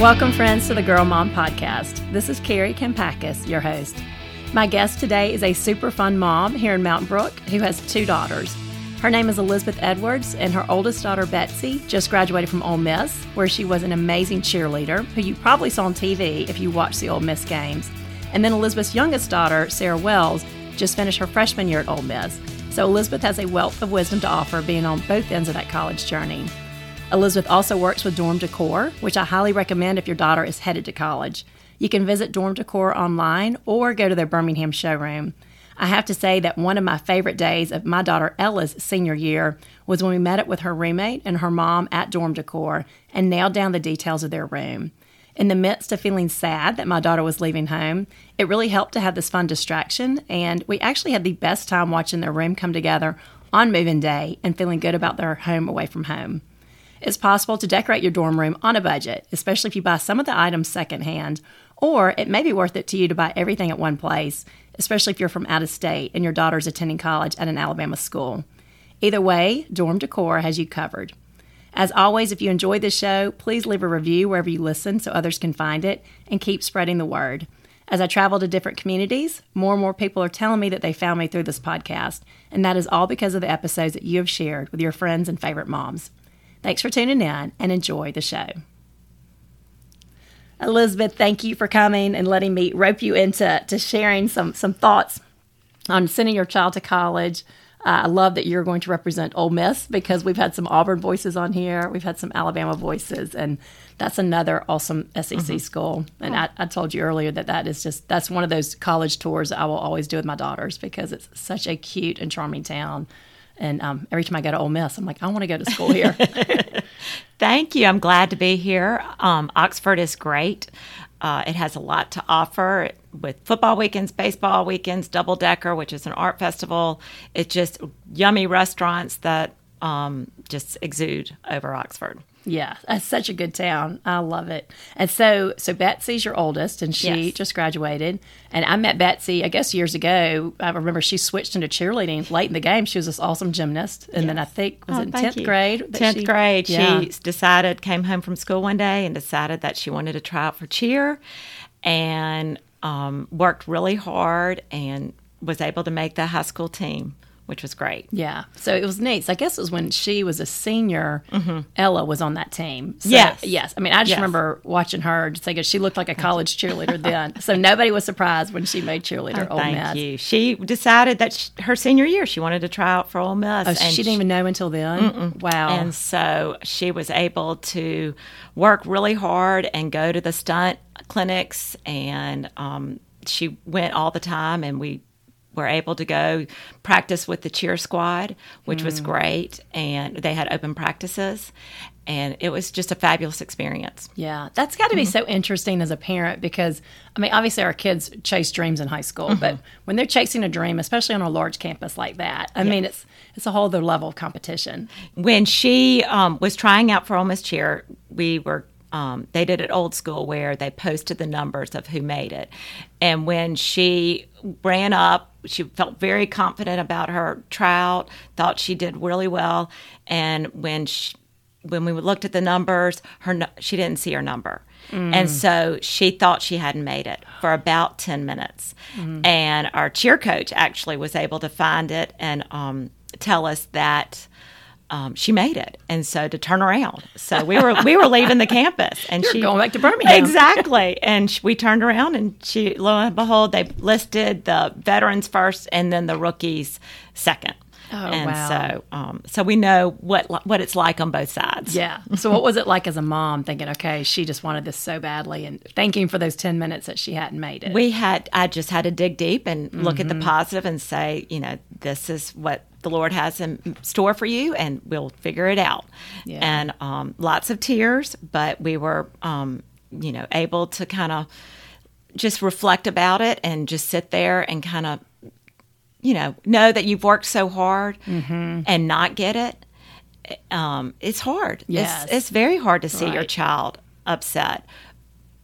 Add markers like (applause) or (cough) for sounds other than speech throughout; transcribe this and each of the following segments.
Welcome, friends, to the Girl Mom Podcast. This is Kari Kampakis, your host. My guest today is a super fun mom here in Mountain Brook who has two daughters. Her name is Elizabeth Edwards, and her oldest daughter, Betsy, just graduated from Ole Miss, where she was an amazing cheerleader who you probably saw on TV if you watched the Ole Miss games. And then Elizabeth's youngest daughter, Sarah Wells, just finished her freshman year at Ole Miss. So Elizabeth has a wealth of wisdom to offer being on both ends of that college journey. Elizabeth also works with Dorm Decor, which I highly recommend if your daughter is headed to college. You can visit Dorm Decor online or go to their Birmingham showroom. I have to say that one of my favorite days of my daughter Ella's senior year was when we met up with her roommate and her mom at Dorm Decor and nailed down the details of their room. In the midst of feeling sad that my daughter was leaving home, it really helped to have this fun distraction, and we actually had the best time watching their room come together on moving day and feeling good about their home away from home. It's possible to decorate your dorm room on a budget, especially if you buy some of the items secondhand, or it may be worth it to you to buy everything at one place, especially if you're from out of state and your daughter's attending college at an Alabama school. Either way, Dorm Decor has you covered. As always, if you enjoyed this show, please leave a review wherever you listen so others can find it and keep spreading the word. As I travel to different communities, more and more people are telling me that they found me through this podcast, and that is all because of the episodes that you have shared with your friends and favorite moms. Thanks for tuning in and enjoy the show. Elizabeth, thank you for coming and letting me rope you into to sharing some some thoughts on sending your child to college. Uh, I love that you're going to represent Ole Miss because we've had some Auburn voices on here, we've had some Alabama voices, and that's another awesome SEC mm-hmm. school. And I, I, told you earlier that that is just that's one of those college tours I will always do with my daughters because it's such a cute and charming town. And um, every time I go to Ole Miss, I'm like, I want to go to school here. (laughs) Thank you. I'm glad to be here. Um, Oxford is great. Uh, it has a lot to offer with football weekends, baseball weekends, Double Decker, which is an art festival. It's just yummy restaurants that um, just exude over Oxford. Yeah, that's such a good town. I love it. And so, so Betsy's your oldest, and she yes. just graduated. And I met Betsy, I guess, years ago. I remember she switched into cheerleading late in the game. She was this awesome gymnast, and yes. then I think was oh, in tenth grade. Tenth grade, yeah. she decided came home from school one day and decided that she wanted to try out for cheer, and um, worked really hard and was able to make the high school team which was great. Yeah. So it was neat. So I guess it was when she was a senior, mm-hmm. Ella was on that team. So, yes. Yes. I mean, I just yes. remember watching her just thinking she looked like a college (laughs) cheerleader then. So nobody was surprised when she made cheerleader oh, Ole thank Miss. you. She decided that she, her senior year she wanted to try out for Ole Miss. Oh, she didn't even know until then? Mm-mm. Wow. And so she was able to work really hard and go to the stunt clinics and um, she went all the time and we were able to go practice with the cheer squad, which mm. was great. And they had open practices. And it was just a fabulous experience. Yeah, that's got to be mm-hmm. so interesting as a parent because, I mean, obviously our kids chase dreams in high school, mm-hmm. but when they're chasing a dream, especially on a large campus like that, I yes. mean, it's it's a whole other level of competition. When she um, was trying out for Ole Miss Cheer, we were um, they did it old school where they posted the numbers of who made it. And when she ran up, she felt very confident about her tryout, thought she did really well. And when she, when we looked at the numbers, her she didn't see her number. Mm. And so she thought she hadn't made it for about 10 minutes. Mm. And our cheer coach actually was able to find it and um, tell us that um, she made it, and so to turn around. So we were we were leaving the campus, and You're she going back to Birmingham exactly. And she, we turned around, and she lo and behold, they listed the veterans first, and then the rookies second. Oh, and wow. so, um, so we know what what it's like on both sides. Yeah. So, what was it like as a mom, thinking, okay, she just wanted this so badly, and thanking for those ten minutes that she hadn't made it? We had. I just had to dig deep and look mm-hmm. at the mm-hmm. positive and say, you know, this is what the Lord has in store for you, and we'll figure it out. Yeah. And um, lots of tears, but we were, um, you know, able to kind of just reflect about it and just sit there and kind of you know, know that you've worked so hard mm-hmm. and not get it, um, it's hard. Yes. It's, it's very hard to see right. your child upset.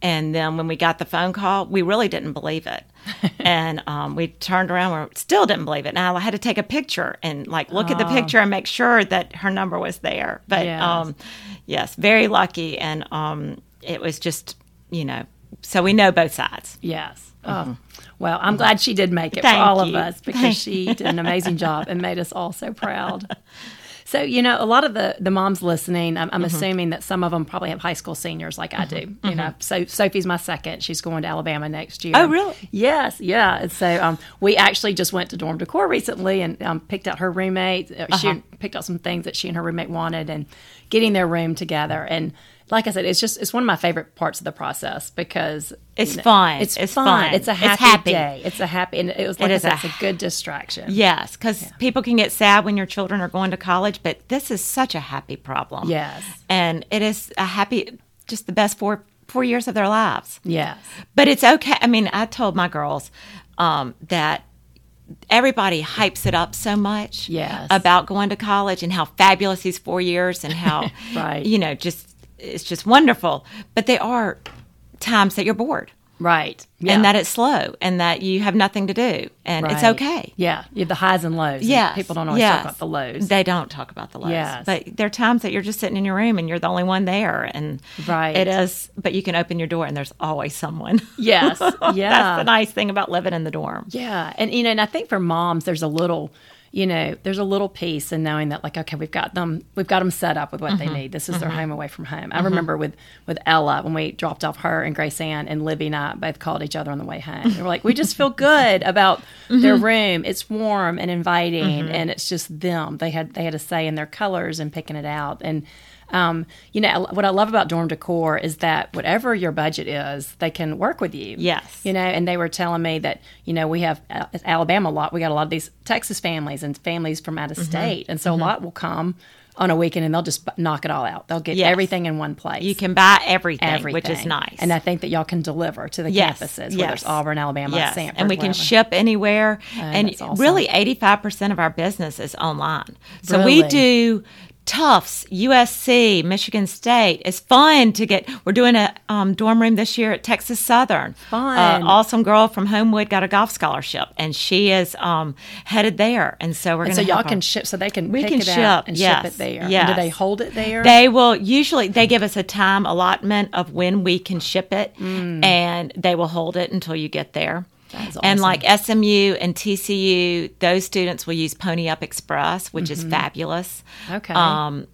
And then when we got the phone call, we really didn't believe it. (laughs) and um, we turned around, we still didn't believe it. Now I had to take a picture and like look oh. at the picture and make sure that her number was there. But yes, um, yes very lucky. And um, it was just you know. So we know both sides. Yes. Oh, well, I'm glad she did make it Thank for all you. of us because Thank she did an amazing job and made us all so proud. (laughs) So, you know, a lot of the, the moms listening, I'm, I'm Mm-hmm. assuming that some of them probably have high school seniors like I do. You know, so Sophie's my second. She's going to Alabama next year. Oh, really? Yes, yeah. And so um, we actually just went to Dorm Decor recently and um, picked out her roommate. Uh, Uh-huh. She picked out some things that she and her roommate wanted and getting their room together. And like I said, it's just it's one of my favorite parts of the process because It's fun. It's, It's fun. fun. It's a It's happy, happy. day. It's a happy, and it was like It is a- it's a good distraction. Yes, because people can get sad when your children are going to college, but this is such a happy problem. Yes. and it is a happy, just the best four four years of their lives. Yes. But it's okay. I mean, I told my girls um, that everybody hypes it up so much Yes. about going to college and how fabulous these four years and how (laughs) Right. you know just it's just wonderful. But there are times that you're bored Right. Yeah. and that it's slow and that you have nothing to do and it's okay. Yeah. You have the highs and lows. Yeah. People don't always yes. talk about the lows. They don't talk about the lows. Yes. But there are times that you're just sitting in your room and you're the only one there. And Right. it is, but you can open your door and there's always someone. (laughs) yes. Yeah. That's the nice thing about living in the dorm. Yeah, and you know, and I think for moms, there's a little, you know, there's a little piece in knowing that, like, okay, we've got them, we've got them set up with what they mm-hmm. need. This is their mm-hmm. home away from home. I mm-hmm. remember with with Ella when we dropped off her and Grace Ann and Libby and I both called each other on the way home. We were like, we just feel (laughs) good about their room. It's warm and inviting, and it's just them. They had they had a say in their colors and picking it out, and um, you know, what I love about dorm decor is that whatever your budget is, they can work with you. Yes. You know, and they were telling me that, you know, we have uh, Alabama a lot. We got a lot of these Texas families and families from out of Mm-hmm. state. And so a lot will come on a weekend and they'll just b- knock it all out. They'll get Yes. everything in one place. You can buy everything, everything. which is nice. And I think that y'all can deliver to the Yes, campuses, whether yes. it's Auburn, Alabama, yes. Samford. and we can ship anywhere. and that's awesome. really, 85% of our business is online. So we do Tufts, USC, Michigan State. It's fun to get. We're doing a um, dorm room this year at Texas Southern. Fun. Uh, awesome girl from Homewood got a golf scholarship, and she is um, headed there. And so we're And going so y'all can ship, so they can We pick can it ship, and yes, ship it there. And yes. do they hold it there? They will usually they give us a time allotment of when we can ship it, Mm. and they will hold it until you get there. That's And like SMU and TCU, those students will use Pony Up Express, which is fabulous. Mm-hmm. Okay. Um,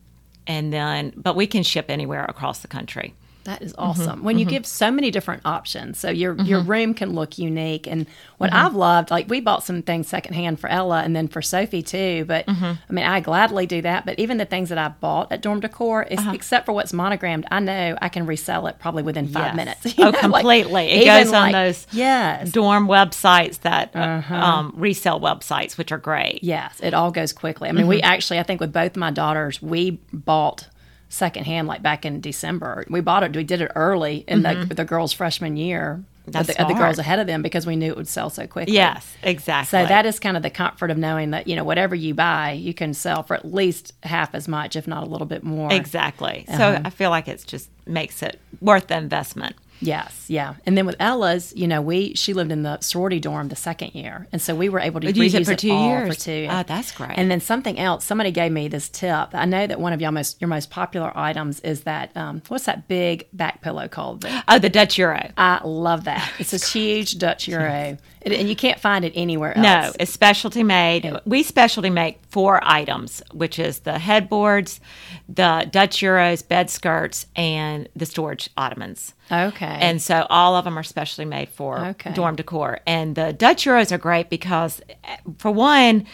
and then, but we can ship anywhere across the country. That is Mm-hmm. awesome. When you give so many different options, so your your room can look unique. And what Mm-hmm. I've loved, like we bought some things secondhand for Ella and then for Sophie too. But Mm-hmm. I mean, I gladly do that. But even the things that I bought at Dorm Decor, is, Uh-huh. except for what's monogrammed, I know I can resell it probably within five Yes. minutes. (laughs) Oh, know, like, completely. It goes on like- those Yes. Dorm websites that uh, Uh-huh. um, resell websites, which are great. Yes, it all goes quickly. I mean, Mm-hmm. we actually, I think, with both my daughters, we bought secondhand like back in December. We bought it. We did it early in the, the girls' freshman year. Mm-hmm. That's the, the girls ahead of them because we knew it would sell so quickly. Yes, exactly. So that is kind of the comfort of knowing that you know whatever you buy, you can sell for at least half as much, if not a little bit more. exactly. Uh-huh. So I feel like it's just makes it worth the investment. Yes, yeah. And then with Ella's, you know, we she lived in the sorority dorm the second year, and so we were able to use it reuse for two all years. For two. Oh, that's great. And then something else. Somebody gave me this tip. I know that one of y'all most your most popular items is that um, what's that big back pillow called? The- Oh, the Dutch Euro. I love that. It's this huge Dutch euro, It- and you can't find it anywhere else. No, it's specialty made. We specialty make four items, which is the headboards, the Dutch Euros, bed skirts, and the storage ottomans. Okay. And so all of them are specially made for Okay. dorm decor. And the Dutch Euros are great because, eh, for one,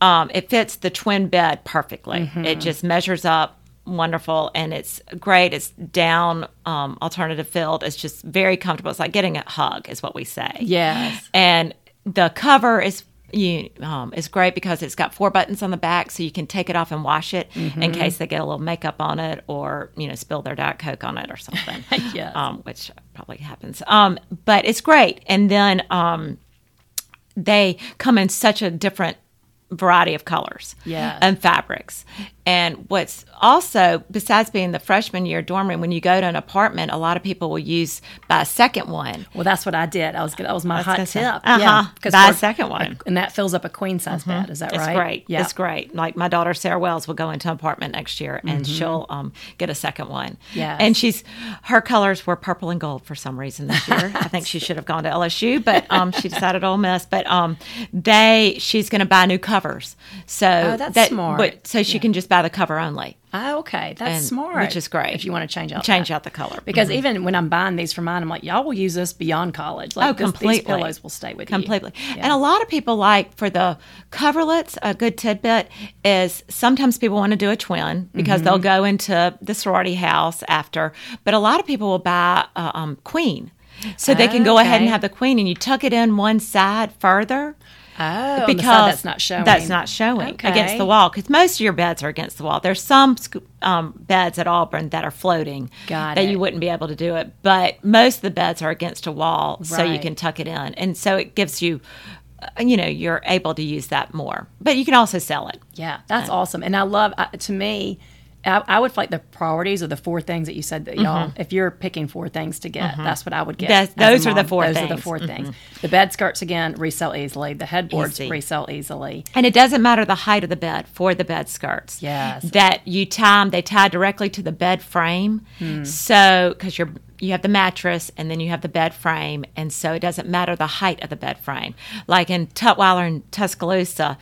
um, it fits the twin bed perfectly. Mm-hmm. It just measures up wonderful and it's great. It's down um, alternative filled. It's just very comfortable. It's like getting a hug, is what we say. yes. And the cover is you um, is great because it's got four buttons on the back, so you can take it off and wash it Mm-hmm. in case they get a little makeup on it or you know spill their diet coke on it or something. (laughs) Yes. um, which probably happens. Um, but it's great, and then um, they come in such a different variety of colors yeah. and fabrics And what's also, besides being the freshman year dorm room, when you go to an apartment, a lot of people will use buy a second one. Well, that's what I did. I was that was my hot tip. say. Uh-huh. because Buy a second one. Mm-hmm. and that fills up a queen size bed. Is that It's right? great. Yeah, It's great. Like my daughter Sarah Wells will go into an apartment next year and she'll um, get a second one. Yeah, And she's her colors were purple and gold for some reason this year. (laughs) I think she should have gone to LSU, but um, she decided Ole Miss. But um, they she's going to buy new covers. So Oh, that's that, smart. But so she can just buy the cover only. Oh, okay, that's And- smart. which is great. if you want to change out Change that. out the color. Because even when I'm buying these for mine, I'm like, y'all will use this beyond college. Like Oh, this- completely. These pillows will stay with completely. you. Yeah. And a lot of people like for the coverlets, a good tidbit is sometimes people want to do a twin because they'll Mm-hmm. go into the sorority house after, but a lot of people will buy a um, queen. So they can go ahead and have the queen, and you tuck it in one side further oh, because that's not showing. That's not showing Okay. against the wall because most of your beds are against the wall. There's some um, beds at Auburn that are floating Got that it. you wouldn't be able to do it, but most of the beds are against a wall, so you can tuck it in, and so it gives you, uh, you know, you're able to use that more. But you can also sell it. Yeah, that's awesome. And I love, uh, to me, I, I would like the priorities are the four things that you said that y'all, mm-hmm. if you're picking four things to get, mm-hmm. that's what I would get. That's- those are the four Those are the things. four things. Mm-hmm. The bed skirts, again, resell easily. The headboards Easy. resell easily. And it doesn't matter the height of the bed for the bed skirts. Yes. That you tie 'em- they tie directly to the bed frame. Hmm. So, because you're, you have the mattress and then you have the bed frame. And so it doesn't matter the height of the bed frame. Like in Tutwiler and Tuscaloosa,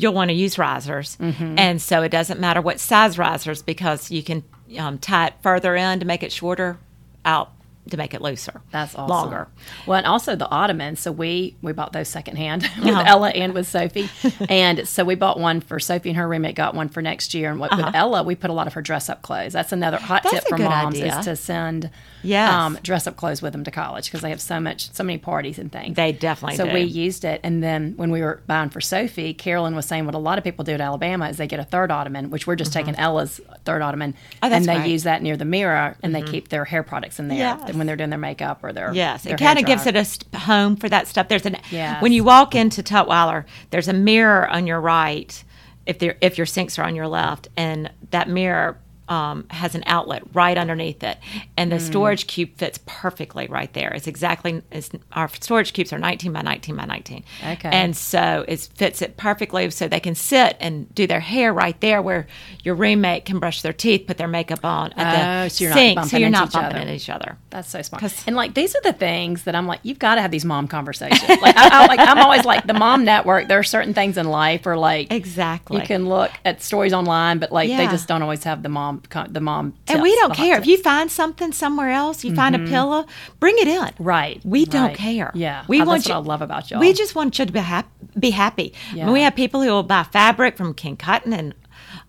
you'll want to use risers. Mm-hmm. And so it doesn't matter what size risers because you can um, tie it further in to make it shorter, out to make it looser. That's awesome. Longer. Well, and also the ottomans. So we we bought those secondhand (laughs) with Uh-huh. Ella and with Sophie, (laughs) and so we bought one for Sophie and her roommate got one for next year. And what, with Ella, we put a lot of her dress up clothes. That's another hot Uh-huh. That's tip for moms idea. is to send Yes. um, dress up clothes with them to college because they have so much so many parties and things. They definitely so do. we used it, and then when we were buying for Sophie, Carolyn was saying what a lot of people do at Alabama is they get a third ottoman, which we're just taking Ella's third ottoman, Mm-hmm. Oh, and they. Mm-hmm. use that near the mirror, and they keep their hair products in there Yes. when they're doing their makeup or their Yes, their it kind of gives it a st- home for that stuff. There's an Yes. when you walk into Tutwiler, there's a mirror on your right, if if your sinks are on your left, and that mirror um, has an outlet right underneath it, and the Hmm. storage cube fits perfectly right there. It's exactly it's, our storage cubes are 19 by 19 by 19, Okay. and so it fits it perfectly, so they can sit and do their hair right there, where your roommate can brush their teeth, put their makeup on at Oh, the so you're not so bumping you're into not each bumping other. into each other. That's so smart. And like these are the things that I'm like, you've got to have these mom conversations. like, I, I, like I'm always like the mom network. There are certain things in life, or like Exactly. you can look at stories online, but like they just don't always have the mom the mom. And we don't care if you find something somewhere else. You find a pillow, bring it in. Right, We don't care. Yeah. we Oh, want you. what I love about y'all. We just want you to be happy. Be happy. I mean, we have people who will buy fabric from King Cotton, and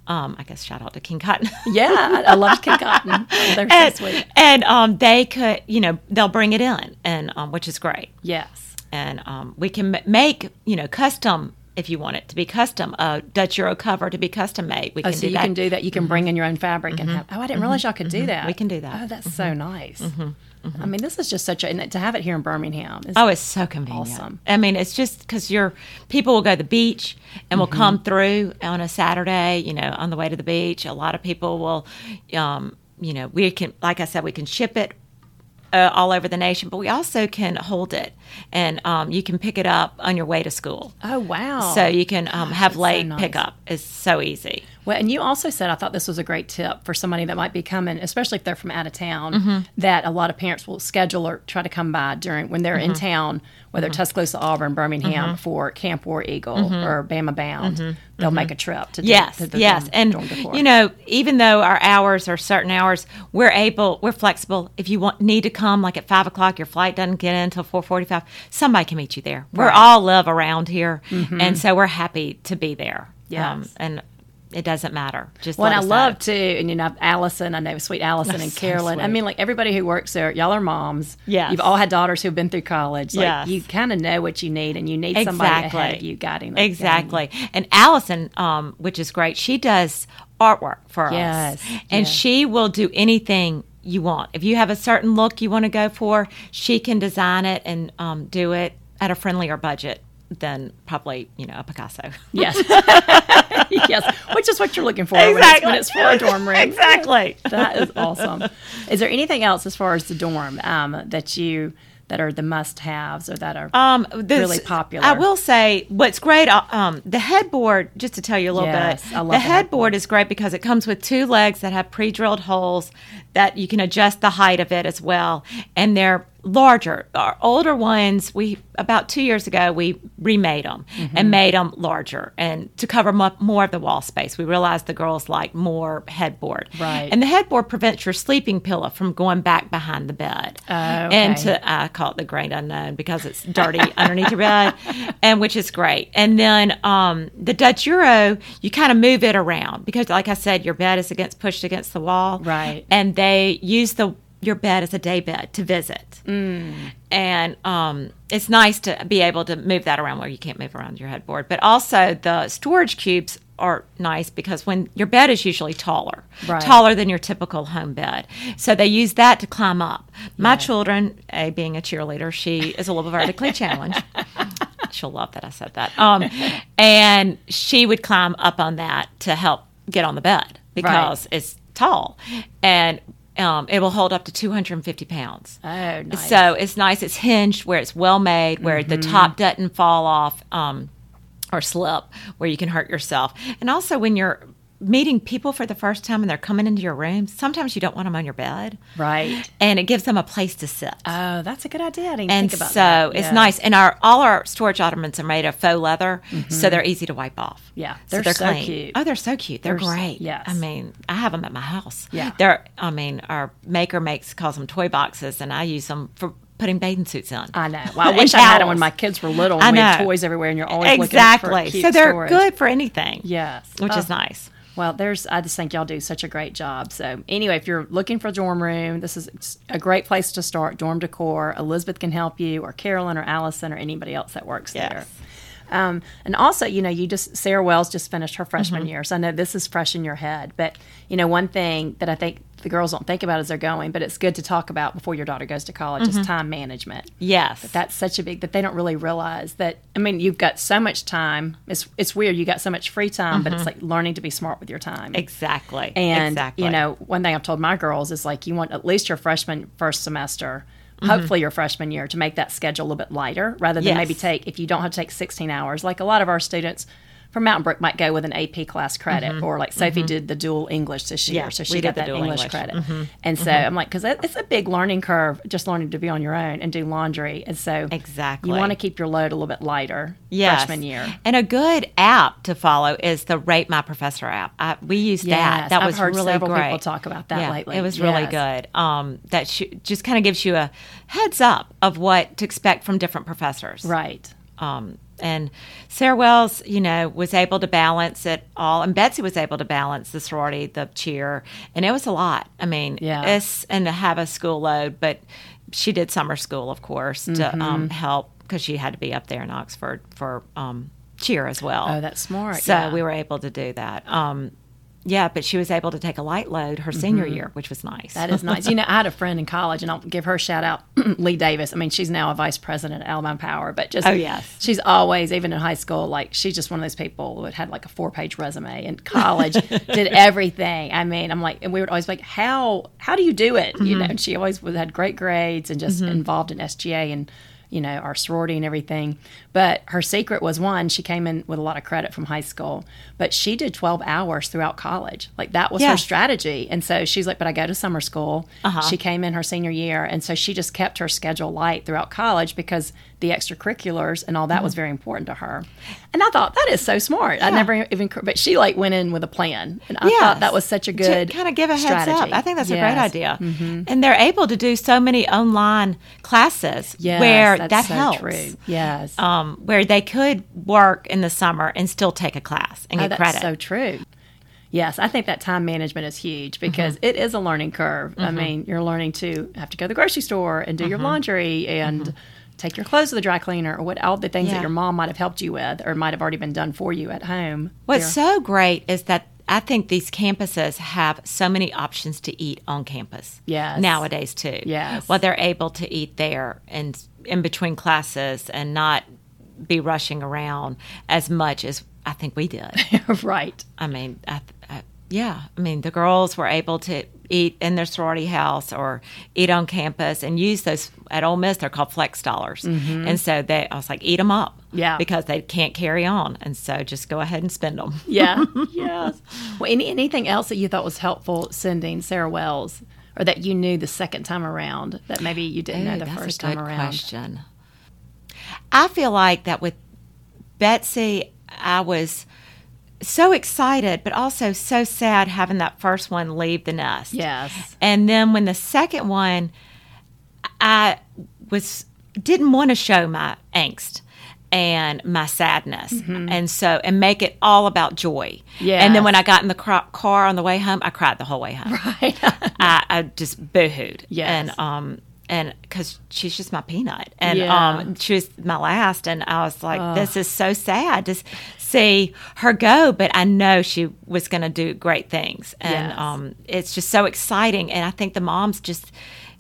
um, I guess shout out to King Cotton. (laughs) yeah, I, love King Cotton. (laughs) They're so and, sweet. and um, they could, you know, they'll bring it in, and um, which is great. Yes. And um, we can make, you know, custom if you want it to be custom, a Dutch Euro cover to be custom made. We Oh, can so do you that. can do that. You can bring in your own fabric and mm-hmm. have. Oh, I didn't mm-hmm. realize y'all could do mm-hmm. that. We can do that. Oh, that's so nice. I mean, this is just such a and to have it here in Birmingham. Is, Oh, it's so convenient. Awesome. I mean, it's just because you're people will go to the beach and will come Mm-hmm. through on a Saturday. You know, on the way to the beach, a lot of people will, um, you know, we can, like I said, we can ship it uh, all over the nation, but we also can hold it and um, you can pick it up on your way to school. oh wow. So you can um, have that's so late nice. pickup. It's so easy. Well, and you also said I thought this was a great tip for somebody that might be coming, especially if they're from out of town. Mm-hmm. That a lot of parents will schedule or try to come by during when they're Mm-hmm. in town, whether Tuscaloosa, Auburn, Birmingham, for Camp War Eagle or Bama Bound. They'll make a trip to do- Mm-hmm. Yes, to the yes, dorm- and dorm you know, even though our hours are certain hours, we're able, we're flexible. If you want need to come, like at five o'clock, your flight doesn't get in until four forty-five. Somebody can meet you there. We're all love around here, and so we're happy to be there. Um, and it doesn't matter. Just Well, I love too, and you know, Allison, I know sweet Allison and (laughs) so Carolyn. I mean, like everybody who works there, y'all are moms. Yeah, You've all had daughters who've been through college. Like Yes. you kind of know what you need, and you need somebody ahead of you guiding them. Exactly. And Allison, um, which is great, she does artwork for Yes, us. And yes. she will do anything you want. If you have a certain look you want to go for, she can design it and um, do it at a friendlier budget than probably, you know, a Picasso. Yes. (laughs) yes, which is what you're looking for when, it's, when it's for a dorm room. exactly. that is awesome. Is there anything else as far as the dorm um, that you that are the must-haves or that are Um, really popular? I will say what's great. uh, Um, the headboard, just to tell you a little Yes, bit, the the headboard is great because it comes with two legs that have pre-drilled holes that you can adjust the height of it as well, and they're larger. Our older ones, we about two years ago we remade them Mm-hmm. and made them larger and to cover mo- more of the wall space. We realized the girls like more headboard, Right. And the headboard prevents your sleeping pillow from going back behind the bed Oh, okay. into I call it the great unknown because it's dirty underneath your bed, and which is great. And then um, the Dutch Euro, you kind of move it around because, like I said, your bed is against pushed against the wall, Right. And they use the your bed as a day bed to visit, mm. and um, it's nice to be able to move that around where you can't move around your headboard. But also the storage cubes are nice because when your bed is usually taller, Right. taller than your typical home bed. So they use that to climb up. My children, A, being a cheerleader, she is a little bit vertically (laughs) challenged. She'll love that I said that. Um, and she would climb up on that to help get on the bed because it's tall. And um, it will hold up to 250 pounds. oh nice. So it's nice. It's hinged where it's well made, where the Mm-hmm. top doesn't fall off um, or slip, where you can hurt yourself. And also, when you're meeting people for the first time and they're coming into your room, sometimes you don't want them on your bed, right. and it gives them a place to sit. Oh, that's a good idea. I didn't and think about so that. it's Yeah. nice. And our all our storage ottomans are made of faux leather, so they're easy to wipe off. Mm-hmm. Yeah, so they're so cute. Oh, they're so cute. They're, They're great. yes. I mean, I have them at my house. Yeah. they're. I mean, our maker makes calls them toy boxes, and I use them for putting bathing suits on. I know. Well, I wish I had them when my kids were little. I And we had know. toys everywhere, and you're always exactly. looking for cute so they're storage. good for anything. Yes, which Oh. is nice. Well, there's. I just think y'all do such a great job. So anyway, if you're looking for a dorm room, this is a great place to start. Dorm decor. Elizabeth can help you, or Carolyn, or Allison, or anybody else that works there. Um, and also, you know, you just Sarah Wells just finished her Mm-hmm. freshman year, so I know this is fresh in your head. But you know, one thing that I think the girls don't think about as they're going, but it's good to talk about before your daughter goes to college Mm-hmm. is time management Yes. that's such a big that they don't really realize that i mean you've got so much time it's it's weird you got so much free time but it's like learning to be smart with your time exactly. and exactly. you know one thing i've told my girls is like you want at least your freshman first semester hopefully your freshman year to make that schedule a little bit lighter rather than Yes. maybe take if you don't have to take 16 hours like a lot of our students from Mountain Brook might go with an AP class credit, or like Sophie did the dual English this year, Mm-hmm. Yeah, so she got that English, English. credit. Mm-hmm. And so I'm like, because it's a big learning curve, just learning to be on your own and do laundry. And so Exactly. you want to keep your load a little bit lighter Yes. freshman year. And a good app to follow is the Rate My Professor app. I, we used that. Yes, That I've was heard really several great. people talk about that yeah, lately. It was really Yes. good. Um, that sh- just kind of gives you a heads up of what to expect from different professors. Right. Um, and Sarah Wells, you know, was able to balance it all, and Betsy was able to balance the sorority, the cheer, and it was a lot. I mean, Yeah. it's and to have a school load, but she did summer school, of course, to Mm-hmm. um, help because she had to be up there in Oxford for um, cheer as well. Oh, that's smart. So yeah. we were able to do that. Um, yeah, but she was able to take a light load her senior year, which was nice. Mm-hmm. That is nice. You know, I had a friend in college, and I'll give her a shout out, (clears throat) Lee Davis. I mean, she's now a vice president at Alabama Power, but just Oh, yes. she's always, even in high school, like she's just one of those people that had like a four page resume in college, (laughs) did everything. I mean, I'm like, and we would always be like, how how do you do it? You Mm-hmm. know, and she always had great grades and just involved in SGA and you know our sorority and everything. But her secret was one, she came in with a lot of credit from high school, but she did 12 hours throughout college. Like that was Yeah. her strategy. And so she's like, but I go to summer school. Uh-huh. She came in her senior year. And so she just kept her schedule light throughout college because the extracurriculars and all that Mm-hmm. was very important to her. And I thought, that is so smart. I never even, but she like went in with a plan. And I thought that was such a good to kind of give a heads strategy. up. I think that's a Yes. Mm-hmm. great idea. And they're able to do so many online classes Yes, where that so helps. true. Yes. Um, where they could work in the summer and still take a class and Oh, get that's credit. so true. Yes, I think that time management is huge because Mm-hmm. it is a learning curve. I mean, you're learning to have to go to the grocery store and do your Mm-hmm. laundry and take your clothes to the dry cleaner or what all the things Yeah. that your mom might have helped you with or might have already been done for you at home. What's so great is that I think these campuses have so many options to eat on campus. Yes. Nowadays too. Yes. Well, they're able to eat there and in between classes and not be rushing around as much as I think we did. (laughs) right. I mean, I, I, yeah. I mean, the girls were able to eat in their sorority house or eat on campus and use those at Ole Miss. They're called flex dollars, and so they. I was like, eat them up, Mm-hmm. Yeah. because they can't carry on, and so just go ahead and spend them. Yeah. (laughs) yes. Well, any, anything else that you thought was helpful sending Sarah Wells, or that you knew the second time around that maybe you didn't know the that's first a good time around? question. I feel like that with Betsy, I was so excited, but also so sad having that first one leave the nest. Yes. And then when the second one, I was didn't want to show my angst and my sadness, and so and make it all about joy. Yes. And then when I got in the car on the way home, I cried the whole way home. Right. (laughs) I, I just boohooed. Yes. And um and because she's just my peanut, and Yeah. um she was my last, and I was like, this is so sad s- see her go, but I know she was going to do great things, and Yes. um it's just so exciting, and I think the moms just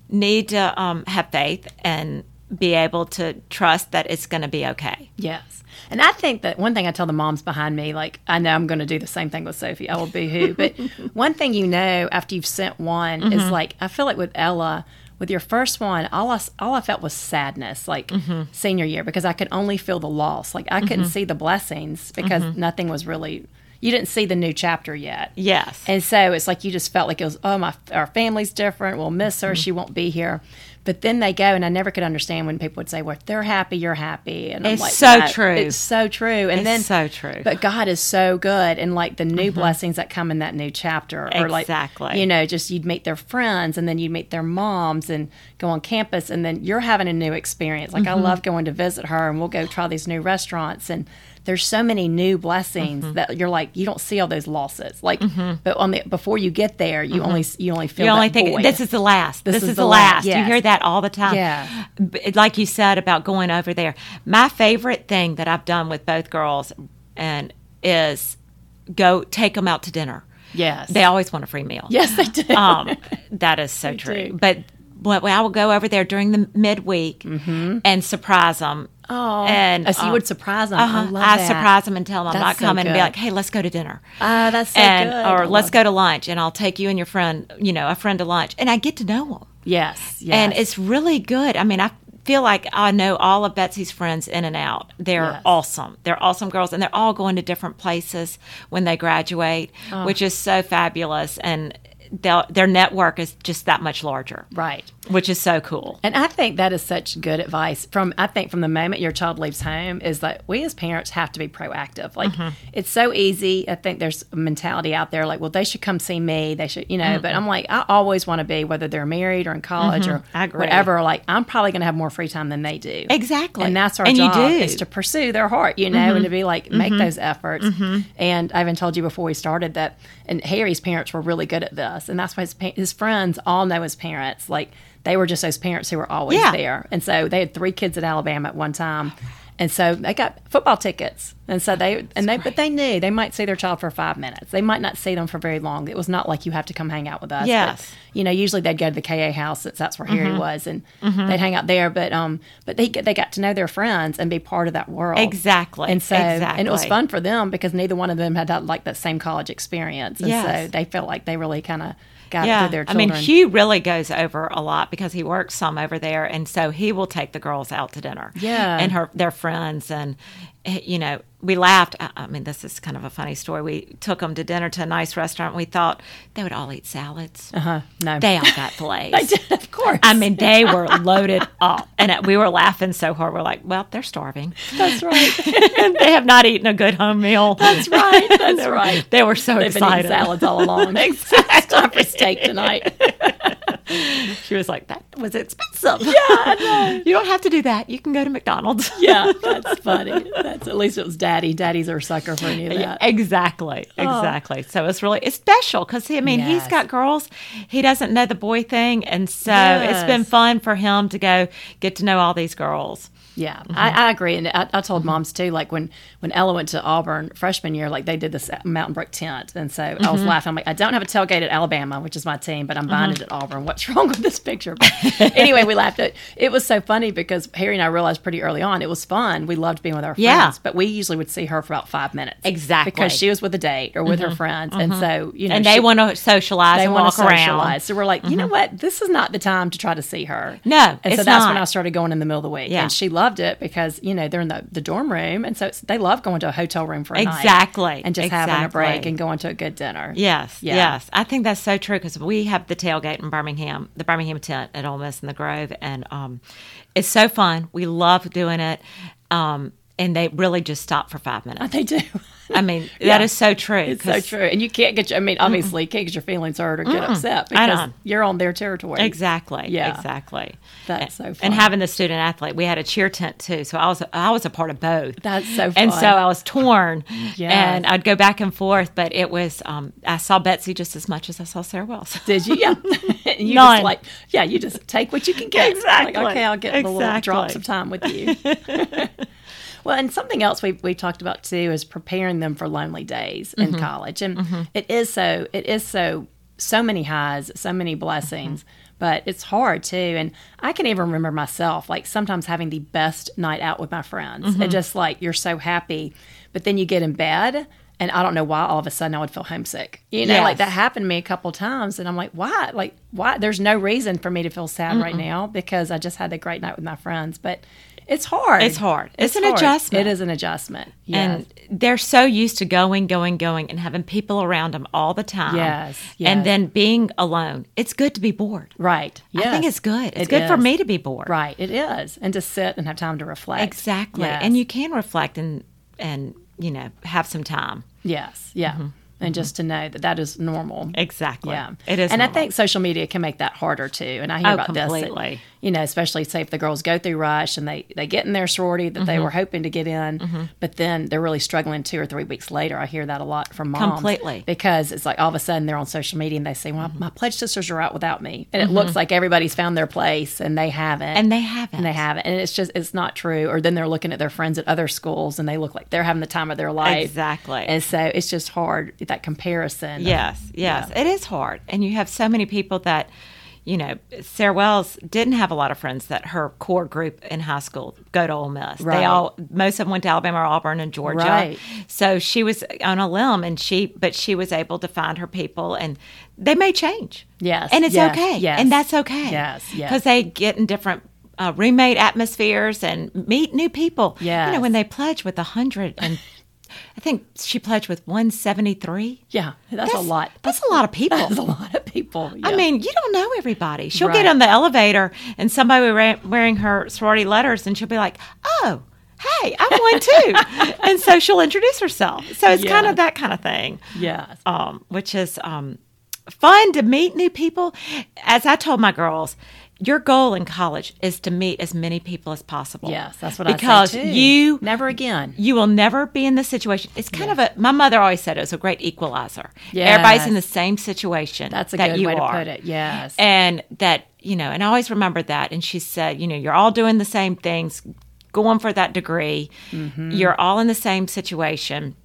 need to um have faith and be able to trust that it's going to be okay. Yes. And I think that one thing I tell the moms behind me, like, I know I'm going to do the same thing with Sophie. I will boohoo. But (laughs) one thing you know after you've sent one is Mm-hmm. like, I feel like with Ella, with your first one, all I, all I felt was sadness, like Mm-hmm. senior year, because I could only feel the loss. Like, I couldn't see the blessings because Mm-hmm. nothing was really, you didn't see the new chapter yet. Yes. And so it's like you just felt like it was, oh, my our family's different. We'll miss Mm-hmm. her. She won't be here. But then they go, and I never could understand when people would say, "Well, if they're happy, you're happy." And I'm It's like, so "That- true. It's so true. And It's then so true. But God is so good, and like the new mm-hmm. blessings that come in that new chapter, or like Exactly. you know, just you'd meet their friends, and then you'd meet their moms, and go on campus, and then you're having a new experience. Like I mm-hmm. love going to visit her, and we'll go try these new restaurants, and there's so many new blessings mm-hmm. that you're like you don't see all those losses. Like, mm-hmm. but on the before you get there, you mm-hmm. only you only feel You only think void. this is the last. This, is is, the the la- last. You hear that all the time. Yeah. Like you said about going over there. My favorite thing that I've done with both girls and is go take them out to dinner. yes, They always want a free meal. yes they do. Um, (laughs) that is so true. do. But what I will go over there during the midweek and surprise them. Oh, and oh, so you um, would surprise them. I uh-huh. love I that. surprise them and tell them I'm not so coming, and be like, "Hey, let's go to dinner." Ah, that's so and good. Or let's go to lunch, and I'll take you and your friend, you know, a friend to lunch, and I get to know them, Yes, yes. and it's really good. I mean, I feel like I know all of Betsy's friends in and out. They're Yes. awesome. They're awesome girls, and they're all going to different places when they graduate, Oh. which is so fabulous, and their network is just that much larger, right. Which is so cool. And I think that is such good advice from I think from the moment your child leaves home is that we as parents have to be proactive. Like Mm-hmm. it's so easy. I think there's a mentality out there like, well, they should come see me. They should, you know. But I'm like, I always want to be whether they're married or in college or Mm-hmm. Agree. whatever. Like I'm probably going to have more free time than they do. Exactly. And that's our And you job do. Mm-hmm. is to pursue their heart, you know, and to be like make those efforts. And I even told you before we started that, and Harry's parents were really good at this, and that's why his his friends all know his parents. Like they were just those parents who were always Yeah. there, and so they had three kids at Alabama at one time. And so they got football tickets, and so they and they but they knew they might see their child for five minutes. They might not see them for very long. It was not like you have to come hang out with us. but, Yes. you know, usually they'd go to the KA house since that's where Harry was, and they'd hang out there. But um, but they they got to know their friends and be part of that world Exactly. And so and it was fun for them because neither one of them had that, like that same college experience, and Yes. so they felt like they really kind of got Yeah, their I mean, Hugh really goes over a lot because he works some over there, and so he will take the girls out to dinner. Yeah. and her their friends, and you know, we laughed. I, mean, this is kind of a funny story. We took them to dinner to a nice restaurant. We thought they would all eat salads. uh-huh. no, They all got fillets. (laughs) I did, of course. I mean, they were loaded up, and we were laughing so hard. We're like, "Well, they're starving. that's (laughs) right. they have not eaten a good home meal." That's right. (laughs) That's they were, right. They were so They've excited. salads all along. It's time for steak tonight. (laughs) She was like, "That was expensive." Yeah, (laughs) you don't have to do that. You can go to McDonald's. (laughs) yeah, that's funny. That's at least it was Daddy. Daddy's our sucker for any of Yeah, that. exactly, oh. exactly. So it's really it's special because I mean he's got girls, he doesn't know the boy thing, and so it's been fun for him to go get to know all these girls. Yeah, mm-hmm. I, I agree, and I, I told mm-hmm. moms too. Like when when Ella went to Auburn freshman year, like they did this Mountain Brook tent, and so I was mm-hmm. laughing. I'm like, I don't have a tailgate at Alabama, which is my team, but I'm buying it at Auburn. What's (laughs) wrong with this picture? But anyway, we laughed at. It was so funny because Harry and I realized pretty early on it was fun. We loved being with our friends, Yeah. but we usually would see her for about five minutes, Exactly. because she was with a date or with her friends, and so you know, and they want to socialize they want to around. socialize. So we're like, you know what? This is not the time to try to see her. No, and so that's when. I started going in the middle of the week. Yeah. and she loved it because you know they're in the, the dorm room, and so it's, they love going to a hotel room for a night. Exactly, and just having a break and going to a good dinner. Yes, Yeah. yes. I think that's so true because we have the tailgate in Birmingham, the Birmingham tent at Ole Miss in the Grove, and um, it's so fun. We love doing it, um, and they really just stop for five minutes. they do. (laughs) I mean, Yeah. that is so true. It's so true, and you can't get. Your, I mean, obviously, you can't get your feelings hurt or get upset because you're on their territory. Exactly. Yeah. Exactly. That's so And- fun. And having the student athlete, we had a cheer tent too, so I was I was a part of both. That's so funny. And so I was torn, Yes. and I'd go back and forth. But it was um, I saw Betsy just as much as I saw Sarah Wells. Did you? Yeah. (laughs) (laughs) You None. just like, yeah, you just take what you can get. Exactly. Like, okay, I'll get the little Exactly. drops of time with you. Well, and something else we we talked about too is preparing them for lonely days Mm-hmm. in college, and it is so it is so so many highs, so many blessings. But it's hard too, and I can even remember myself like sometimes having the best night out with my friends, Mm-hmm. and just like you're so happy, but then you get in bed, and I don't know why all of a sudden I would feel homesick. You know, like that happened to me a couple times and i'm like why? Like why? There's no reason for me to feel sad right now because i just had a great night with my friends. But it's hard It's hard. It's an adjustment. it is an adjustment yes. And they're so used to going, going, going, and having people around them all the time. Yes, yes. And then being alone. It's good to be bored. right yes. I think it's good. It's It good for me to be bored. right it is and to sit and have time to reflect Exactly. Yes. And you can reflect and and you know have some time. yes yeah mm-hmm. And just to know that that is normal Exactly. Yeah, It is. and I think social media can make that harder too. And I hear Oh, about this, that, you know, especially say if the girls go through rush and they they get in their sorority that Mm-hmm. they were hoping to get in, but then they're really struggling two or three weeks later. I hear that a lot from moms, Completely. because it's like all of a sudden they're on social media and they say, "Well, my pledge sisters are out without me," and it looks like everybody's found their place and they haven't, Mm-hmm. and they haven't. and they haven't, and it's just it's not true. Or then they're looking at their friends at other schools and they look like they're having the time of their life, Exactly. And so it's just hard that comparison. Yes, yes, it is hard, and you have so many people that, you know, Sarah Wells didn't have a lot of friends that her core group in high school go to Ole Miss. Right. They all, most of them went to Alabama or Auburn and Georgia. Right. So she was on a limb, and she, but she was able to find her people, and they may change. Yes, and it's yes, okay. yes. and that's okay. Yes, yes. because they get in different. Uh, roommate atmospheres and meet new people. Yeah. You know when they pledge with a hundred and I think she pledged with one seventy three. Yeah, that's, a lot. That's a lot of people. That's a lot of people. I mean, you don't know everybody. She'll Right. get on the elevator and somebody will wearing her sorority letters, and she'll be like, "Oh, hey, I'm one too," (laughs) and so she'll introduce herself. So it's kind of that kind of thing, Yeah. um, which is um, fun to meet new people. As I told my girls. Your goal in college is to meet as many people as possible. yes, that's what because I say too. Because you never again. you will never be in this situation. It's kind of a. My mother always said it was a great equalizer. Yes. Everybody's in the same situation. That's a that good you way are. to put it. Yes, And that you know, and I always remember that. And she said, you know, you're all doing the same things, going for that degree. Mm-hmm. You're all in the same situation.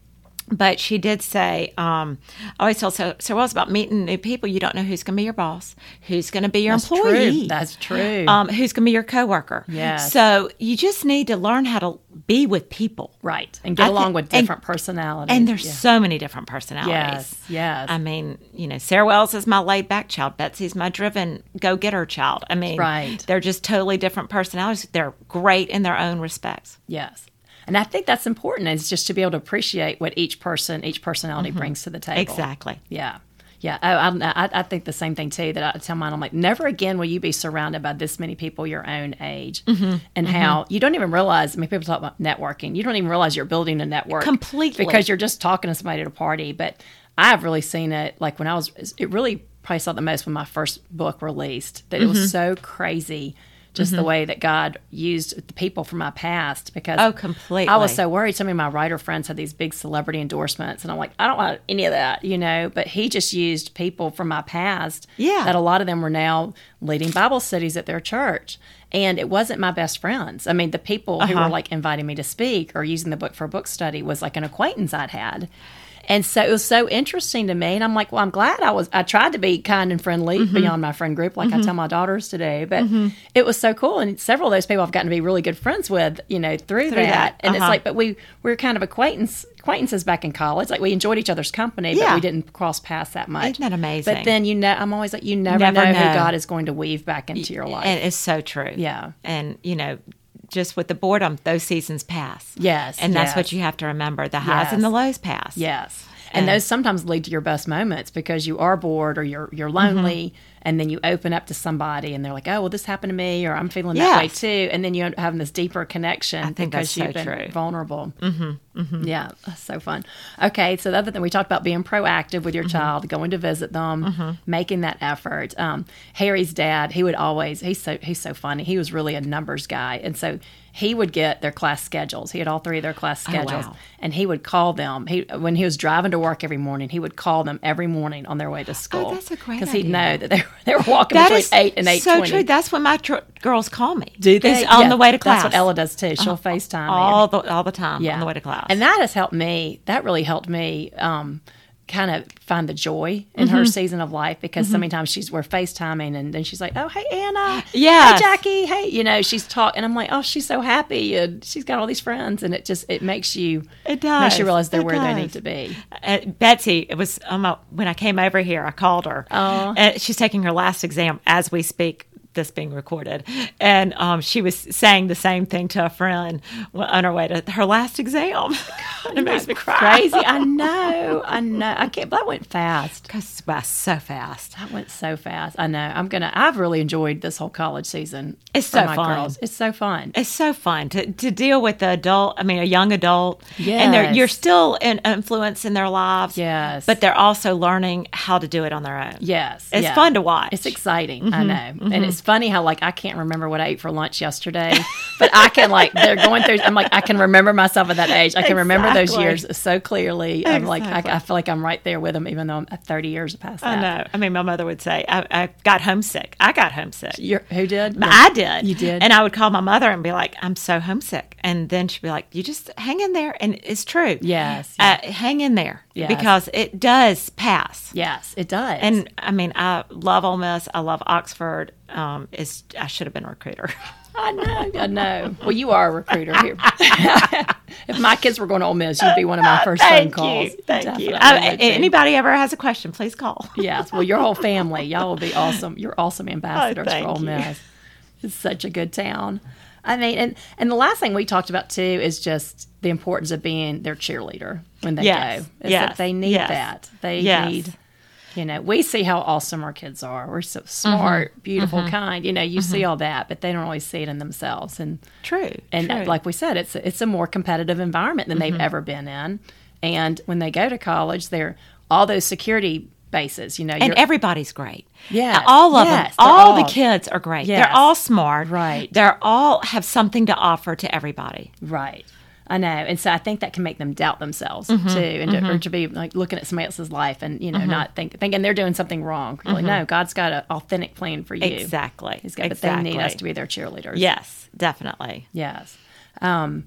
But she did say, um, I always tell so, so well, it's about meeting new people. You don't know who's going to be your boss, who's going to be your That's employee. true. That's true. Um, who's going to be your coworker. Yeah. So you just need to learn how to be with people. right, and get I along thi- with and- different personalities. And there's Yeah. so many different personalities. yes, yes, I mean, you know, Sarah Wells is my laid back child. Betsy's my driven go getter child. I mean, Right. they're just totally different personalities. They're great in their own respects. yes. And I think that's important is just to be able to appreciate what each person, each personality brings to the table. Mm-hmm. Exactly. Yeah. Yeah, I, I, I- I think the same thing too. That I tell mine, I'm like, never again will you be surrounded by this many people your own age, Mm-hmm. and how you don't even realize. I mean, people talk about networking. You don't even realize you're building a network Completely. because you're just talking to somebody at a party. But I've really seen it. Like when I was, it really probably saw the most when my first book released. That it Mm-hmm. was so crazy just the way that God used the people from my past because Oh, completely. I was so worried. Some of my writer friends had these big celebrity endorsements, and I'm like, I don't want any of that, you know. But he just used people from my past. Yeah. That a lot of them were now leading Bible studies at their church. And it wasn't my best friends. I mean, the people who Uh-huh. were like inviting me to speak or using the book for a book study was like an acquaintance I'd had. And so it was so interesting to me. And I'm like, well, I'm glad I was, I tried to be kind and friendly Mm-hmm. beyond my friend group, like I tell my daughters today. But it was so cool. And several of those people I've gotten to be really good friends with, you know, through, Through that. that. And it's Uh-huh. like, but we, we were kind of acquaintance, acquaintances back in college. Like we enjoyed each other's company, but we didn't cross paths that much. Isn't that amazing? But then, you know, I'm always like, you never, Never know, know. who God is going to weave back into your life. And it's so true. Yeah. And, you know, just with the boredom, those seasons pass. Yes, And that's yes. what you have to remember. The highs and the lows pass. Yes. And, And- those sometimes lead to your best moments because you are bored or you're you're lonely mm-hmm. And then you open up to somebody and they're like, "Oh, well this happened to me or I'm feeling that way too." And then you're having this deeper connection I think because you've been true. vulnerable. Mm-hmm. Yeah, that's so fun. Okay, so the other thing we talked about being proactive with your Mm-hmm. child, going to visit them, making that effort. Um, Harry's dad, he would always he's so he's so funny. He was really a numbers guy, and so he would get their class schedules. He had all three of their class schedules, Oh, wow. and he would call them. He when he was driving to work every morning, he would call them every morning on their way to school. Oh, that's a great because he'd know that they were, they were walking That between eight and eight so twenty. true. That's when my tr- girls call me. Do they? Is on Yeah, the way to class. That's what Ella does too. She'll FaceTime me. all the all the time on the way to class. And that has helped me. That really helped me um, kind of find the joy in Mm-hmm. her season of life because so many times she's we're FaceTiming and then she's like, "Oh, hey Anna, Yeah. hey Jackie, hey," you know, she's talking. And I'm like, "Oh, she's so happy and she's got all these friends," and it just it makes you It does. makes you does. realize they're It where they need to be. Uh, Betsy, it was um, uh, when I came over here. I called her. Oh. And she's taking her last exam as we speak. This being recorded, and um, she was saying the same thing to a friend on her way to her last exam. (laughs) it makes me cry. Crazy, I know, I know. I can't. But that went fast. because wow, so fast. That went so fast. I know. I'm gonna. I've really enjoyed this whole college season. It's so fun. girls. It's so fun. It's so fun to, to deal with the adult. I mean, a young adult, and they're, you're still an influence in their lives. Yes. but they're also learning how to do it on their own. Yes, It's yeah. fun to watch. It's exciting. I Mm-hmm. know, and it's funny how like I can't remember what I ate for lunch yesterday, but I can like they're going through. I'm like I can remember myself at that age. I can remember those years so clearly. I'm like I, I feel like I'm right there with them, even though I'm 30 years past I that. know. I mean, my mother would say, I, I got homesick. I got homesick. You're, who did? I did. You did? And I would call my mother and be like, I'm so homesick. And then she'd be like, You just hang in there. And it's true. Yes. Uh, hang in there Yes. because it does pass. yes, it does. And I mean, I love Ole Miss. I love Oxford. Um, it's, I should have been a recruiter. (laughs) I know, I know. Well, you are a recruiter here. (laughs) if my kids were going to Ole Miss, you'd be one of my first phone calls. you. Thank you. Definitely Uh, would anybody ever has a question, please call. (laughs) Yes. Well, your whole family, y'all will be awesome. You're awesome ambassadors for thank Ole you. Miss. It's such a good town. I mean, and and the last thing we talked about too is just the importance of being their cheerleader when they Yes. go. Is Yes. that they need Yes. that. They Yes. need. You know, we see how awesome our kids are. We're so smart, Mm-hmm. beautiful, kind. You know, you see all that, but they don't always see it in themselves. And True. and true. like we said, it's a, it's a more competitive environment than Mm-hmm. they've ever been in. And when they go to college, they're all those security bases. You know, and everybody's great. Yeah, all of Yes, them. All, all- the kids are great. Yes. They're all smart. Right. They're all have something to offer to everybody. Right. I know. And so I think that can make them doubt themselves Mm-hmm. too. And to, or to be like looking at somebody else's life and, you know, not think, thinking they're doing something wrong. Like, no, God's got an authentic plan for you. Mm-hmm. Exactly. He's got, exactly. but they need us to be their cheerleaders. Yes, definitely. Yes. Um,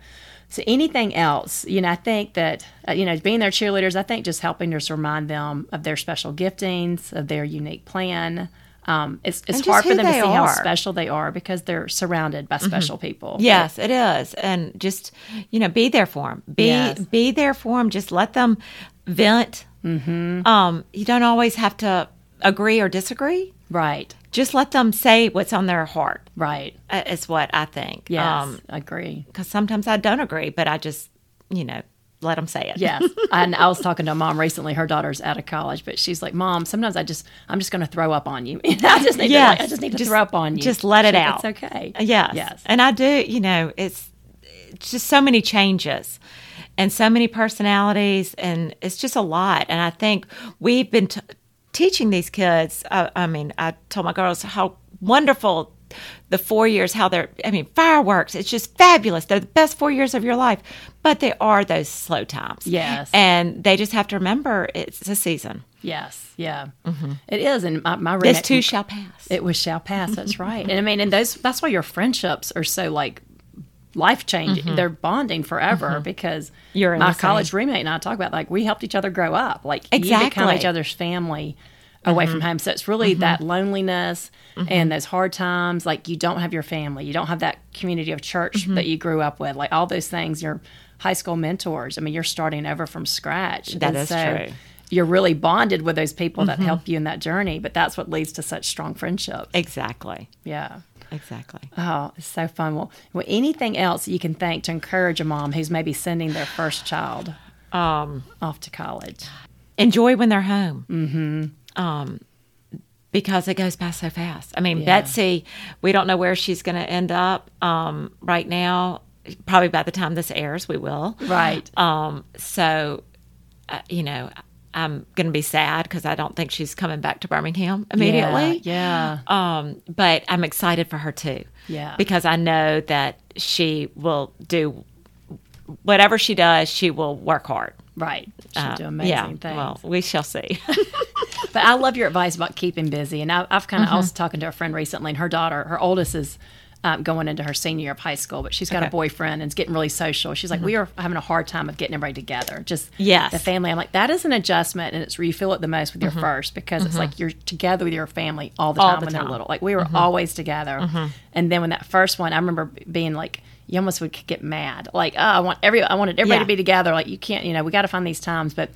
so anything else, you know, I think that, uh, you know, being their cheerleaders, I think just helping just remind them of their special giftings, of their unique plan. Um, it's it's hard for them to see they how special they are because they're surrounded by special people. Yes, it is, and just you know, be there for them. Be Yes. be there for them. Just let them vent. Mm-hmm. Um, you don't always have to agree or disagree. Right. Just let them say what's on their heart. Right. Is what I think. Yes. Um, agree. because sometimes I don't agree, but I just you know let them say it. Yes. and I was talking to a mom recently. Her daughter's out of college, but she's like, "Mom, sometimes I just, I'm just going to throw up on you. (laughs) I just need Yes. to, like, I just need to Just- throw up on you. just let it like, out. It's okay. Yes. Yes. And I do, you know, it's, it's just so many changes and so many personalities, and it's just a lot. And I think we've been t- teaching these kids. Uh, I mean, I told my girls how wonderful the four years how they're i mean fireworks it's just fabulous they're the best four years of your life but they are those slow times Yes. and they just have to remember it's a season Yes, yeah, It is. And my, my Mm-hmm. this too shall pass It was shall pass. That's (laughs) right. And I mean, and those that's why your friendships are so like life changing. They're bonding forever because Mm-hmm. You're my college roommate and I talk about like we helped each other grow up. Like you become Exactly. Mm-hmm. each other's family away from home. So it's really that loneliness and those hard times. Like you don't have your family. You don't have that community of church Mm-hmm. that you grew up with. Like all those things. Your high school mentors. I mean, you're starting over from scratch. That And is so true. You're really bonded with those people Mm-hmm. that help you in that journey, but that's what leads to such strong friendships. exactly Yeah. exactly Oh, it's so fun. Well, well, anything else you can think to encourage a mom who's maybe sending their first child um off to college? enjoy when they're home. Mm-hmm. Um, because it goes by so fast. I mean, Yeah. Betsy, we don't know where she's going to end up um, right now. Probably by the time this airs, we will. Right. Um, so, uh, you know, I'm going to be sad because I don't think she's coming back to Birmingham immediately. Yeah. Um, but I'm excited for her too. Yeah. Because I know that she will do whatever she does, she will work hard. Right. She'll Uh, do amazing yeah, things. Well, we shall see. (laughs) (laughs) But I love your advice about keeping busy. And I, I've kind of, Mm-hmm. Was talking to a friend recently, and her daughter, her oldest is um, going into her senior year of high school, but she's got a Okay. Mm-hmm. boyfriend and is getting really social. She's like, we are having a hard time of getting everybody together. Just Yes. the family. I'm like, that is an adjustment, and it's where you feel it the most with your first because it's like you're together with your family all the Mm-hmm. All time the when time. Mm-hmm. they're little. Like we were always together. And then when that first one, I remember being like, you almost would get mad. Like, oh, I want every, I wanted everybody Yeah. to be together. Like, you can't, you know, we got to find these times. But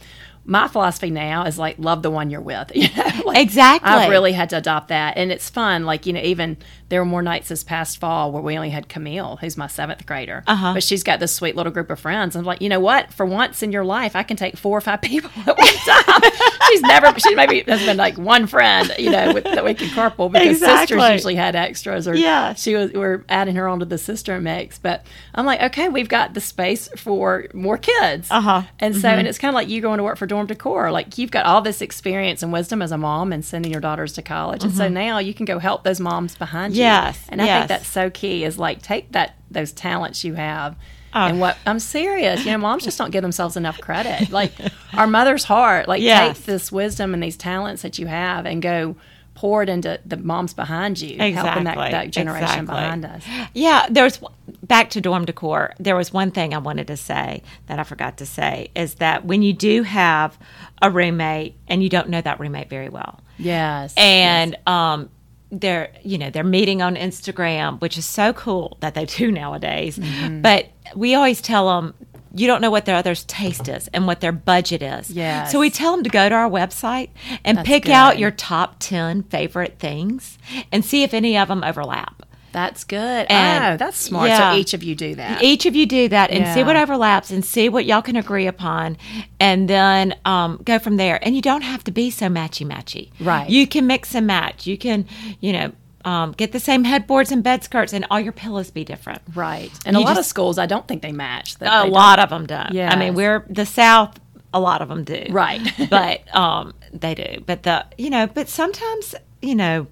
my philosophy now is like, love the one you're with. (laughs) You know, like, Exactly. I've really had to adopt that, and it's fun. Like, you know, even there were more nights this past fall where we only had Camille, who's my seventh grader, Uh-huh. but she's got this sweet little group of friends. I'm like, you know what? For once in your life, I can take four or five people (laughs) at one time. (laughs) she's never, she maybe has been like one friend, you know, with, that we can carpool because Exactly. sisters usually had extras, or Yeah. she was. We're adding her onto the sister mix, but I'm like, okay, we've got the space for more kids, Uh-huh. and so, and it's kind of like you going to work for Dorm Decor. Like you've got all this experience and wisdom as a mom and sending your daughters to college. And so now you can go help those moms behind you. Yes, And I yes. think that's so key is like take that those talents you have. Oh. And what I'm serious, you know, moms just don't give themselves enough credit. (laughs) Like our mother's heart, like Yes. take this wisdom and these talents that you have and go pour it into the moms behind you, helping that, that generation exactly. behind us. Yeah, there's back to dorm decor. There was one thing I wanted to say that I forgot to say is that when you do have a roommate and you don't know that roommate very well, Yes. and um, they're you know they're meeting on Instagram, which is so cool that they (laughs) do nowadays. Mm-hmm. But we always tell them. You don't know what their other's taste is and what their budget is. Yes. So we tell them to go to our website and That's pick out your top 10 favorite things and see if any of them overlap. That's good. And- oh, that's smart. yeah. So each of you do that. Each of you do that and see what overlaps and see what y'all can agree upon, and then um, go from there. And you don't have to be so matchy matchy. Right. You can mix and match. You can, you know, um, get the same headboards and bed skirts, and all your pillows be different. Right. And a You lot of schools, I don't think they match. That A they lot of them don't. I mean, we're the South. A lot of them do. Right. but um, they do. But the you know, but sometimes you know,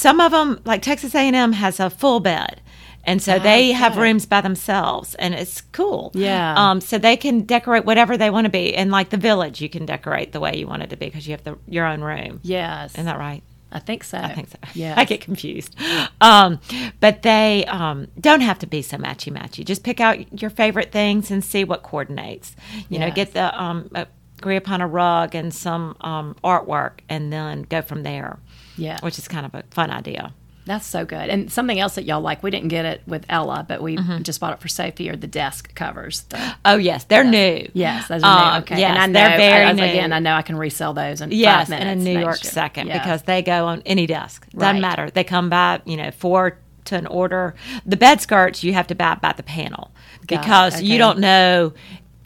some of them like Texas A and M has a full bed. And so they have rooms by themselves, and it's cool. Yeah. Um. So they can decorate whatever they want to be, and like the village, you can decorate the way you want it to be because you have the your own room. Yes. Isn't that right? I think so. I think so. Yeah. (laughs) I get confused. Um, but they um, don't have to be so matchy matchy. Just pick out your favorite things and see what coordinates. You know, get the um, agree upon a rug and some um, artwork, and then go from there. Yeah. which is kind of a fun idea. That's so good. And something else that y'all like, we didn't get it with Ella, but we Mm-hmm. just bought it for Sophie, are the desk covers. The, Oh yes, they're new. yes, those are new. Um, Okay. yes, and I know, they're very I- new. again, I know I can resell those in Yes, five in a New York year. second Yes. because they go on any desk. Doesn't Right. matter. They come by, you know, four to an order. The bed skirts you have to buy by the panel Got because Okay. you don't know,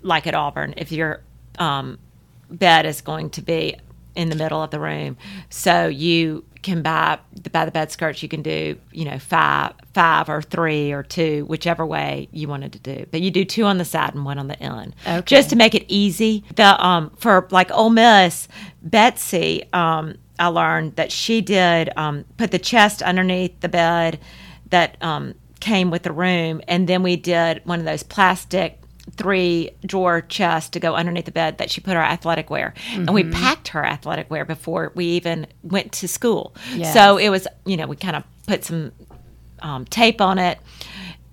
like at Auburn, if your um, bed is going to be in the middle of the room. So you can buy the by the bed skirts. You can do, you know, five, five or three or two, whichever way you wanted to do. But you do two on the side and one on the end, Okay. just to make it easy. The um for like Ole Miss, Betsy um I learned that she did um, put the chest underneath the bed that um, came with the room, and then we did one of those plastic three drawer chest to go underneath the bed that she put our athletic wear. And we packed her athletic wear before we even went to school. Yes. so it was you know we kind of put some um, tape on it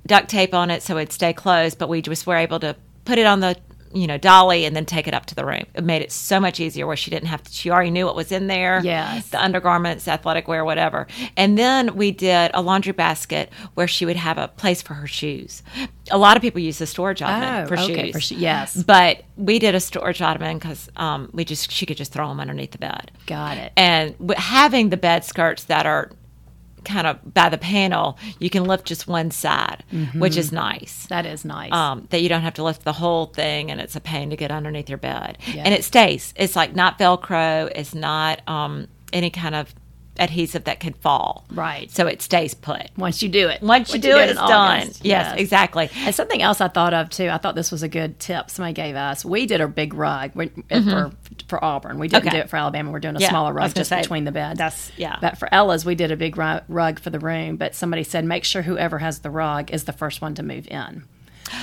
duct tape on it so it'd stay closed but we just were able to put it on the you know dolly and then take it up to the room it made it so much easier where she didn't have to she already knew what was in there Yes. the undergarments athletic wear whatever and then we did a laundry basket where she would have a place for her shoes a lot of people use the storage ottoman Oh, for okay, shoes for sho- yes. but we did a storage ottoman because um, we just she could just throw them underneath the bed Got it. and w- having the bed skirts that are kind of by the panel, you can lift just one side, which is nice. That is nice. Um, that you don't have to lift the whole thing, and it's a pain to get underneath your bed. And it stays. It's like not Velcro. It's not um, any kind of adhesive that could fall. Right. So it stays put. once you do it. Once you do it, in it's done. August. Yes, exactly. And something else I thought of too. I thought this was a good tip somebody gave us. We did a big rug we, for for Auburn. We didn't Mm-hmm. Okay. do it for Alabama. We're doing a Yeah, smaller rug just say, between the beds. that's- yeah. But for Ella's, we did a big rug for the room. But somebody said make sure whoever has the rug is the first one to move in.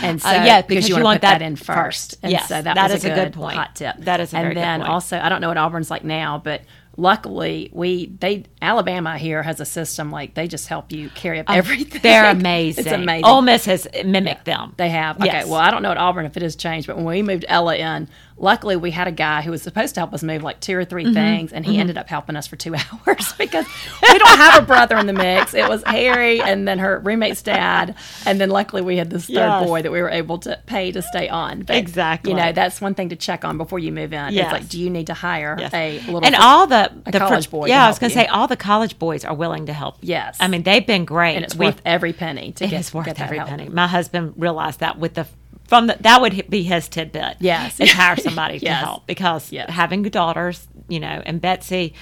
And (gasps) so, Uh, yeah, because you wanna want put that, that in first. first. And Yes, so that, that was is a good good point. hot tip. That is a and then point. also, I don't know what Auburn's like now, but luckily we they Alabama here has a system like they just help you carry up oh, everything. Oh, They're (laughs) amazing. It's amazing. Ole Miss has mimicked them. They have. Okay. Yes. Well, I don't know at Auburn if it has changed, but when we moved Ella in, luckily we had a guy who was supposed to help us move like two or 3 Mm-hmm. things, and he ended up helping us for two (laughs) hours because we don't have a brother in the mix. It was Harry and then her roommate's dad, and then luckily we had this third Yes. boy that we were able to pay to stay on. But, Exactly. You know, that's one thing to check on before you move in. Yes. It's like, do you need to hire Yes. a little and all the the college fr- boy to Yeah, I was going to say all the college boys are willing to help. Yes. I mean they've been great. and it's We've- worth every penny to it get, is worth every help. penny. My husband realized that with the from the that would be his tidbit. Yes. is (laughs) hire somebody to help because Yes. having daughters, you know, and Betsy,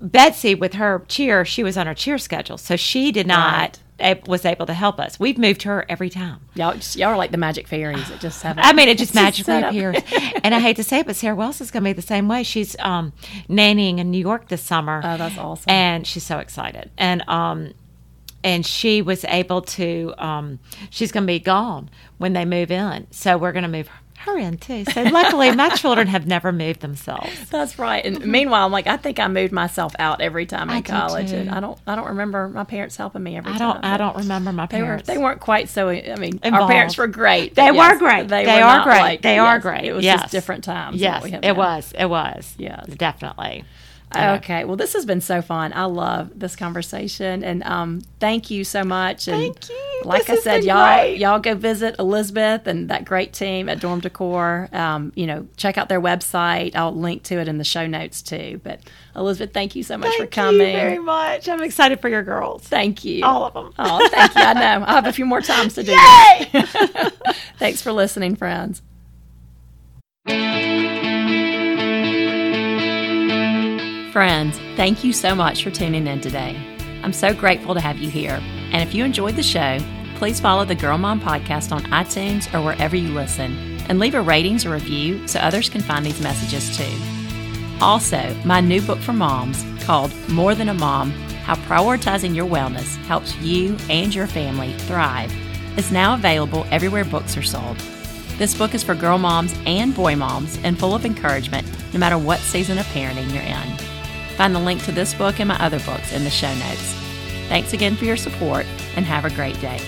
Betsy with her cheer, she was on her cheer schedule, so she did not a- was able to help us. We've moved her every time. Y'all, just, y'all are like the magic fairies. It just have. I mean, it just (laughs) magically appears. and I hate to say it, but Sarah Wells is going to be the same way. She's um, nannying in New York this summer. Oh, that's awesome. And she's so excited. And um, and she was able to. Um, she's going to be gone when they move in, so we're going to move her in too. So (laughs) luckily, my children have never moved themselves. That's right. And meanwhile, I'm like, I think I moved myself out every time in I college, and I don't, I don't remember my parents helping me every I time. don't. I don't remember my They were, parents. they weren't quite so. I mean, our parents were great. They but were great. They, They were are great. like- They are great. It was Yes. just different times. Yes, we have it now. was. It was. Yes. definitely. Okay. Well, this has been so fun. I love this conversation, and um, thank you so much. And Thank you. Like This I said, y'all great. y'all go visit Elizabeth and that great team at Dorm Decor. Um, you know, check out their website. I'll link to it in the show notes too. But Elizabeth, thank you so much Thank for coming. Thank you very much. I'm excited for your girls. Thank you. All of them. Oh, thank you. I know. (laughs) I'll have a few more times to do Yay! this. (laughs) Thanks for listening, friends. Friends, thank you so much for tuning in today. I'm so grateful to have you here. And if you enjoyed the show, please follow the Girl Mom podcast on iTunes or wherever you listen and leave a ratings or review so others can find these messages too. Also, my new book for moms called More Than a Mom How Prioritizing Your Wellness Helps You and Your Family Thrive is now available everywhere books are sold. This book is for girl moms and boy moms and full of encouragement no matter what season of parenting you're in. Find the link to this book and my other books in the show notes. Thanks again for your support and have a great day.